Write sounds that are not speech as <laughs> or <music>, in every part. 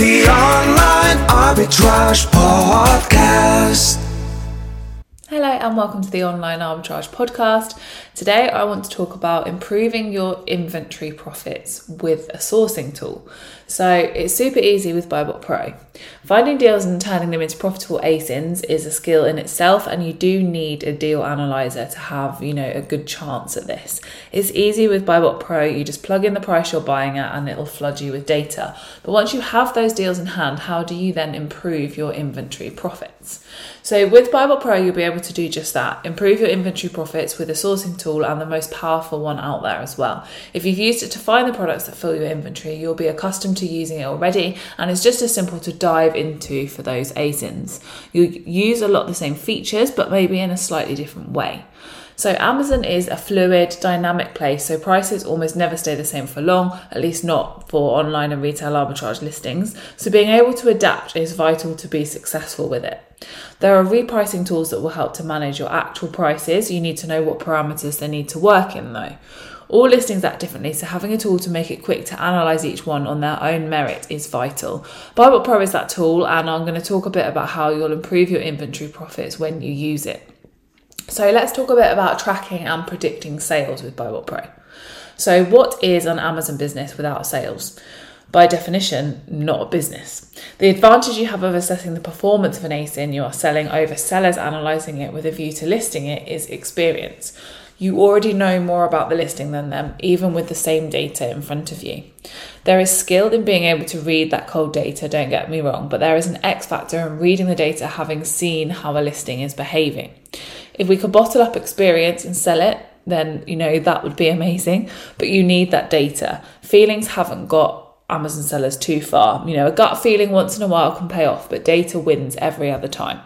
The Online Arbitrage Podcast. Hello and welcome to the Online Arbitrage Podcast. Today I want to talk about improving your inventory profits with a sourcing tool. So it's super easy with Buybot Pro. Finding deals and turning them into profitable ASINs is a skill in itself, and you do need a deal analyzer to have, you know, a good chance at this. It's easy with Buybot Pro, you just plug in the price you're buying at and it'll flood you with data. But once you have those deals in hand, how do you then improve your inventory profits? So with Buybot Pro, you'll be able to do just that. Improve your inventory profits with a sourcing tool and the most powerful one out there as well. If you've used it to find the products that fill your inventory, you'll be accustomed to using it already, and it's just as simple to dive into for those ASINs. You use a lot of the same features, but maybe in a slightly different way. So Amazon is a fluid, dynamic place, so prices almost never stay the same for long, at least not for online and retail arbitrage listings. So being able to adapt is vital to be successful with it. There are repricing tools that will help to manage your actual prices. You need to know what parameters they need to work in though. All listings act differently, so having a tool to make it quick to analyse each one on their own merit is vital. Buybot Pro is that tool, and I'm going to talk a bit about how you'll improve your inventory profits when you use it. So let's talk a bit about tracking and predicting sales with Buybot Pro. So, what is an Amazon business without sales? By definition, not a business. The advantage you have of assessing the performance of an ASIN you are selling over sellers analysing it with a view to listing it is experience you already know more about the listing than them, even with the same data in front of you. There is skill in being able to read that cold data, don't get me wrong, but there is an X factor in reading the data having seen how a listing is behaving. If we could bottle up experience and sell it, then you know that would be <laughs> amazing, but you need that data. Feelings haven't got Amazon sellers too far. You know, a gut feeling once in a while can pay off, but data wins every other time.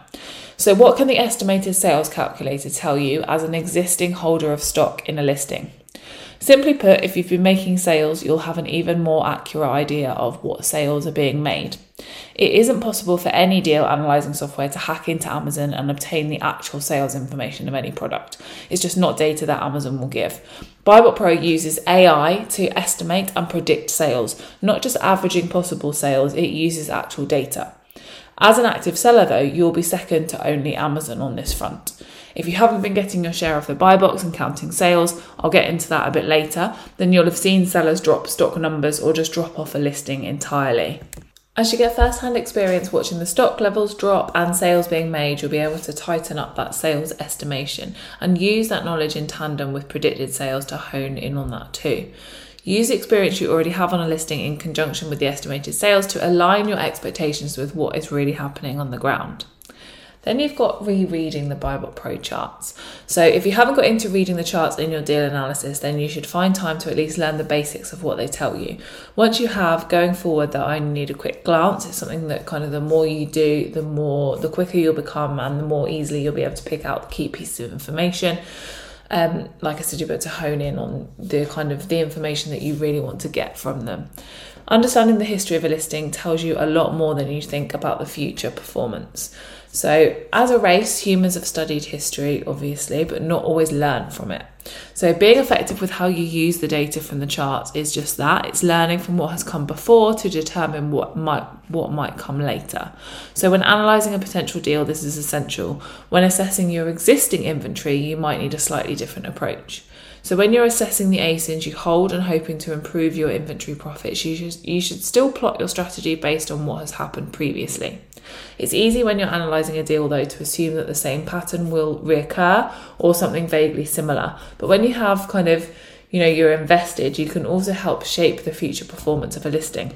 So, what can the estimated sales calculator tell you as an existing holder of stock in a listing? Simply put, if you've been making sales, you'll have an even more accurate idea of what sales are being made. It isn't possible for any deal analyzing software to hack into Amazon and obtain the actual sales information of any product. It's just not data that Amazon will give. Buybot Pro uses AI to estimate and predict sales, not just averaging possible sales, it uses actual data. As an active seller, though, you'll be second to only Amazon on this front. If you haven't been getting your share of the buy box and counting sales, I'll get into that a bit later, then you'll have seen sellers drop stock numbers or just drop off a listing entirely. As you get first hand experience watching the stock levels drop and sales being made, you'll be able to tighten up that sales estimation and use that knowledge in tandem with predicted sales to hone in on that too. Use the experience you already have on a listing in conjunction with the estimated sales to align your expectations with what is really happening on the ground. Then you've got rereading the BuyBot Pro charts. So if you haven't got into reading the charts in your deal analysis, then you should find time to at least learn the basics of what they tell you. Once you have, going forward, that I need a quick glance. It's something that kind of the more you do, the more, the quicker you'll become, and the more easily you'll be able to pick out the key pieces of information um, like I said, you're able to hone in on the kind of the information that you really want to get from them. Understanding the history of a listing tells you a lot more than you think about the future performance. So, as a race, humans have studied history, obviously, but not always learn from it. So, being effective with how you use the data from the charts is just that. It's learning from what has come before to determine what might what might come later. So, when analysing a potential deal, this is essential. When assessing your existing inventory, you might need a slightly different approach. So when you're assessing the ASINs you hold and hoping to improve your inventory profits, you should, you should still plot your strategy based on what has happened previously. It's easy when you're analysing a deal though to assume that the same pattern will reoccur or something vaguely similar. But when you have kind of, you know, you're invested, you can also help shape the future performance of a listing.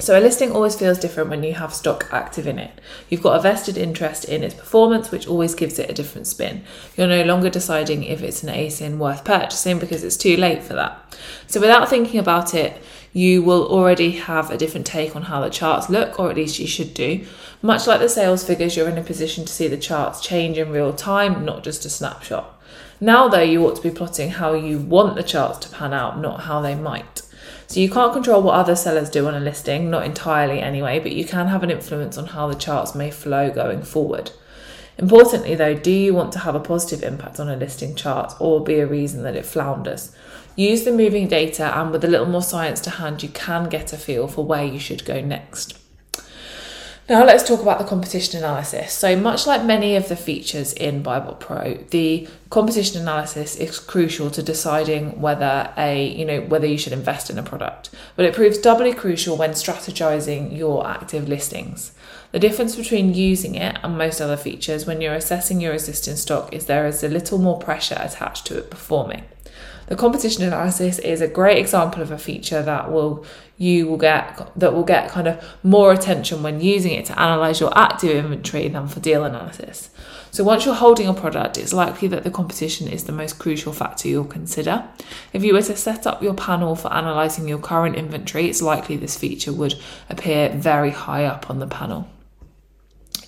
So a listing always feels different when you have stock active in it. You've got a vested interest in its performance, which always gives it a different spin. You're no longer deciding if it's an ASIN worth purchasing because it's too late for that. So without thinking about it, you will already have a different take on how the charts look, or at least you should do. Much like the sales figures, you're in a position to see the charts change in real time, not just a snapshot. Now, though, you ought to be plotting how you want the charts to pan out, not how they might. So you can't control what other sellers do on a listing, not entirely anyway, but you can have an influence on how the charts may flow going forward. Importantly, though, do you want to have a positive impact on a listing chart or be a reason that it flounders? Use the moving data, and with a little more science to hand, you can get a feel for where you should go next. Now let's talk about the competition analysis. So much like many of the features in BuyBot Pro, the competition analysis is crucial to deciding whether a you know whether you should invest in a product. But it proves doubly crucial when strategizing your active listings. The difference between using it and most other features when you're assessing your existing stock is there is a little more pressure attached to it performing. The competition analysis is a great example of a feature that will you will get that will get kind of more attention when using it to analyze your active inventory than for deal analysis. So once you're holding a product, it's likely that the competition is the most crucial factor you'll consider. If you were to set up your panel for analyzing your current inventory, it's likely this feature would appear very high up on the panel.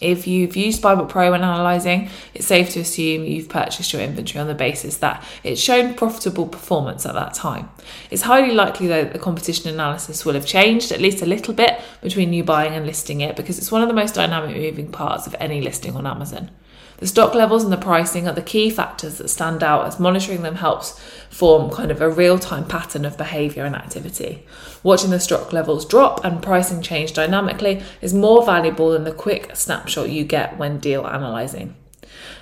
If you've used BuyBot Pro when analysing, it's safe to assume you've purchased your inventory on the basis that it's shown profitable performance at that time. It's highly likely though that the competition analysis will have changed at least a little bit between you buying and listing it because it's one of the most dynamic moving parts of any listing on Amazon. The stock levels and the pricing are the key factors that stand out as monitoring them helps form kind of a real time pattern of behaviour and activity. Watching the stock levels drop and pricing change dynamically is more valuable than the quick snapshot you get when deal analysing.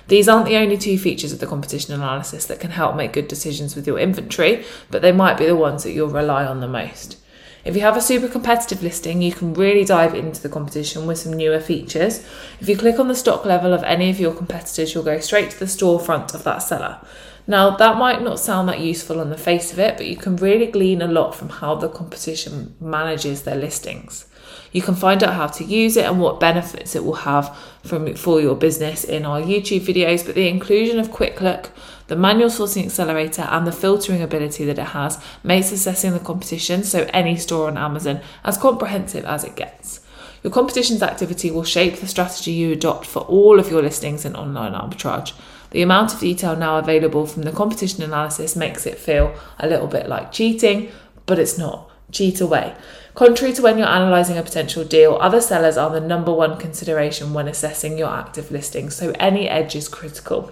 These aren't the only two features of the competition analysis that can help make good decisions with your inventory, but they might be the ones that you'll rely on the most. If you have a super competitive listing, you can really dive into the competition with some newer features. If you click on the stock level of any of your competitors, you'll go straight to the storefront of that seller. Now, that might not sound that useful on the face of it, but you can really glean a lot from how the competition manages their listings. You can find out how to use it and what benefits it will have from, for your business in our YouTube videos. But the inclusion of Quick Look, the manual sourcing accelerator, and the filtering ability that it has makes assessing the competition, so any store on Amazon, as comprehensive as it gets. Your competition's activity will shape the strategy you adopt for all of your listings in online arbitrage. The amount of detail now available from the competition analysis makes it feel a little bit like cheating, but it's not. Cheat away. Contrary to when you're analysing a potential deal, other sellers are the number one consideration when assessing your active listing, so any edge is critical.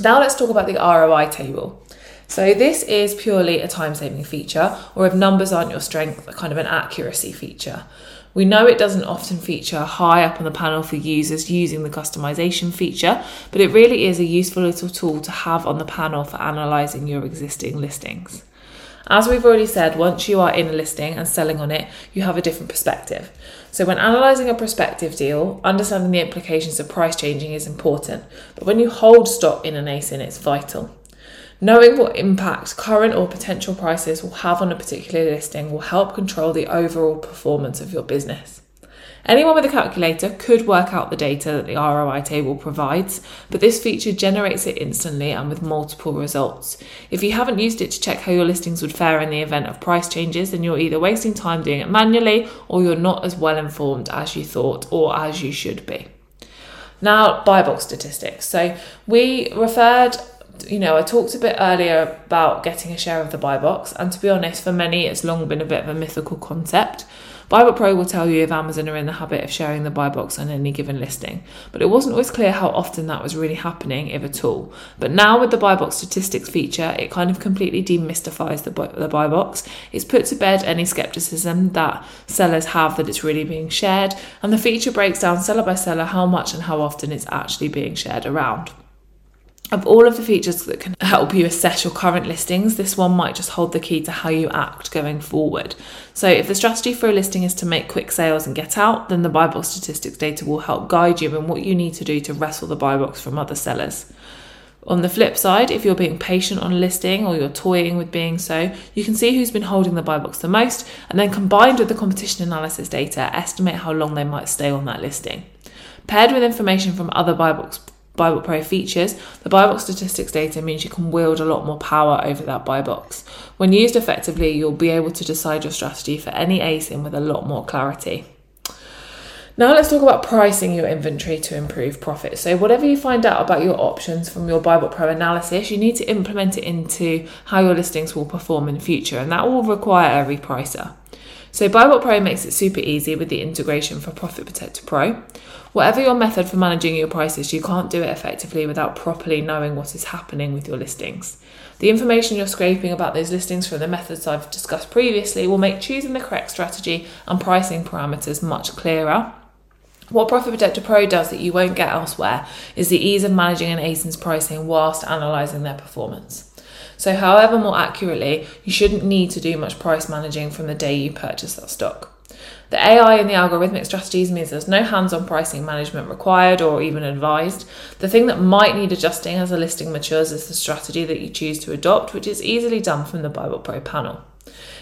Now let's talk about the ROI table. So this is purely a time saving feature, or if numbers aren't your strength, kind of an accuracy feature. We know it doesn't often feature high up on the panel for users using the customization feature, but it really is a useful little tool to have on the panel for analysing your existing listings. As we've already said, once you are in a listing and selling on it, you have a different perspective. So, when analysing a prospective deal, understanding the implications of price changing is important, but when you hold stock in an ASIN, it's vital. Knowing what impact current or potential prices will have on a particular listing will help control the overall performance of your business. Anyone with a calculator could work out the data that the ROI table provides, but this feature generates it instantly and with multiple results. If you haven't used it to check how your listings would fare in the event of price changes, then you're either wasting time doing it manually or you're not as well informed as you thought or as you should be. Now, buy box statistics. So we referred you know, I talked a bit earlier about getting a share of the buy box, and to be honest, for many, it's long been a bit of a mythical concept. BuyBot Pro will tell you if Amazon are in the habit of sharing the buy box on any given listing, but it wasn't always clear how often that was really happening, if at all. But now with the buy box statistics feature, it kind of completely demystifies the, the buy box. It's put to bed any skepticism that sellers have that it's really being shared, and the feature breaks down seller by seller how much and how often it's actually being shared around. Of all of the features that can help you assess your current listings, this one might just hold the key to how you act going forward. So, if the strategy for a listing is to make quick sales and get out, then the buy box statistics data will help guide you in what you need to do to wrestle the buy box from other sellers. On the flip side, if you're being patient on listing or you're toying with being so, you can see who's been holding the buy box the most and then combined with the competition analysis data, estimate how long they might stay on that listing. Paired with information from other buy box BuyBot Pro features, the buy box statistics data means you can wield a lot more power over that buy box. When used effectively, you'll be able to decide your strategy for any ASIN with a lot more clarity. Now let's talk about pricing your inventory to improve profit. So whatever you find out about your options from your BuyBot Pro analysis, you need to implement it into how your listings will perform in the future, and that will require a repricer. So BuyBot Pro makes it super easy with the integration for Profit Protector Pro. Whatever your method for managing your prices, you can't do it effectively without properly knowing what is happening with your listings. The information you're scraping about those listings from the methods I've discussed previously will make choosing the correct strategy and pricing parameters much clearer. What Profit Protector Pro does that you won't get elsewhere is the ease of managing an ASIN's pricing whilst analysing their performance. So, however, more accurately, you shouldn't need to do much price managing from the day you purchase that stock. The AI and the algorithmic strategies means there's no hands on pricing management required or even advised. The thing that might need adjusting as a listing matures is the strategy that you choose to adopt, which is easily done from the What Pro panel.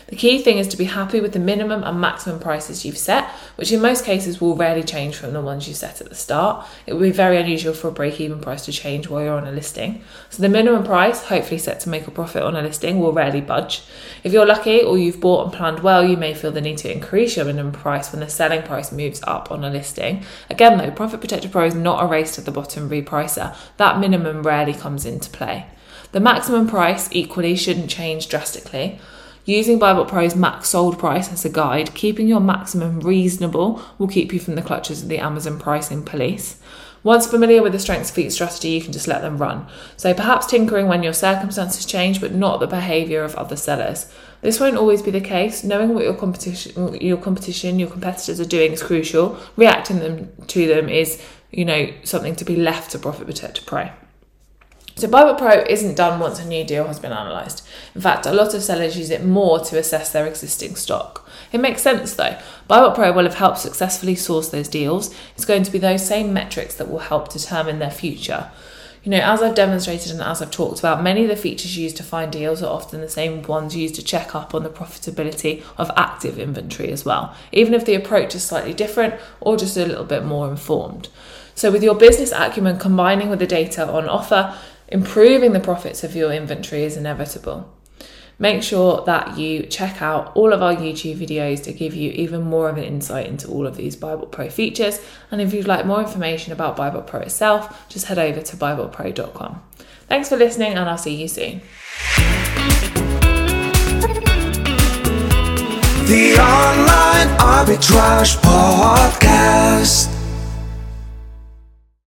The key thing is to be happy with the minimum and maximum prices you've set, which in most cases will rarely change from the ones you set at the start. It would be very unusual for a break even price to change while you're on a listing. So the minimum price, hopefully set to make a profit on a listing, will rarely budge. If you're lucky or you've bought and planned well, you may feel the need to increase your minimum price when the selling price moves up on a listing. Again though, Profit Protector Pro is not a race to the bottom repricer. That minimum rarely comes into play. The maximum price equally shouldn't change drastically. Using What Pro's max sold price as a guide, keeping your maximum reasonable will keep you from the clutches of the Amazon pricing police. Once familiar with the strengths feet strategy, you can just let them run. So perhaps tinkering when your circumstances change, but not the behaviour of other sellers. This won't always be the case. Knowing what your competition, your competition, your competitors are doing is crucial. Reacting them to them is, you know, something to be left to Profit Protector Pro. So Buy Pro isn't done once a new deal has been analysed. In fact, a lot of sellers use it more to assess their existing stock. It makes sense though. Buy Pro will have helped successfully source those deals. It's going to be those same metrics that will help determine their future. You know, as I've demonstrated and as I've talked about, many of the features used to find deals are often the same ones used to check up on the profitability of active inventory as well, even if the approach is slightly different or just a little bit more informed. So, with your business acumen combining with the data on offer, improving the profits of your inventory is inevitable. Make sure that you check out all of our YouTube videos to give you even more of an insight into all of these BuyBot Pro features. And if you'd like more information about BuyBot Pro itself, just head over to BuyBotPro.com. Thanks for listening, and I'll see you soon. The Online Arbitrage Podcast.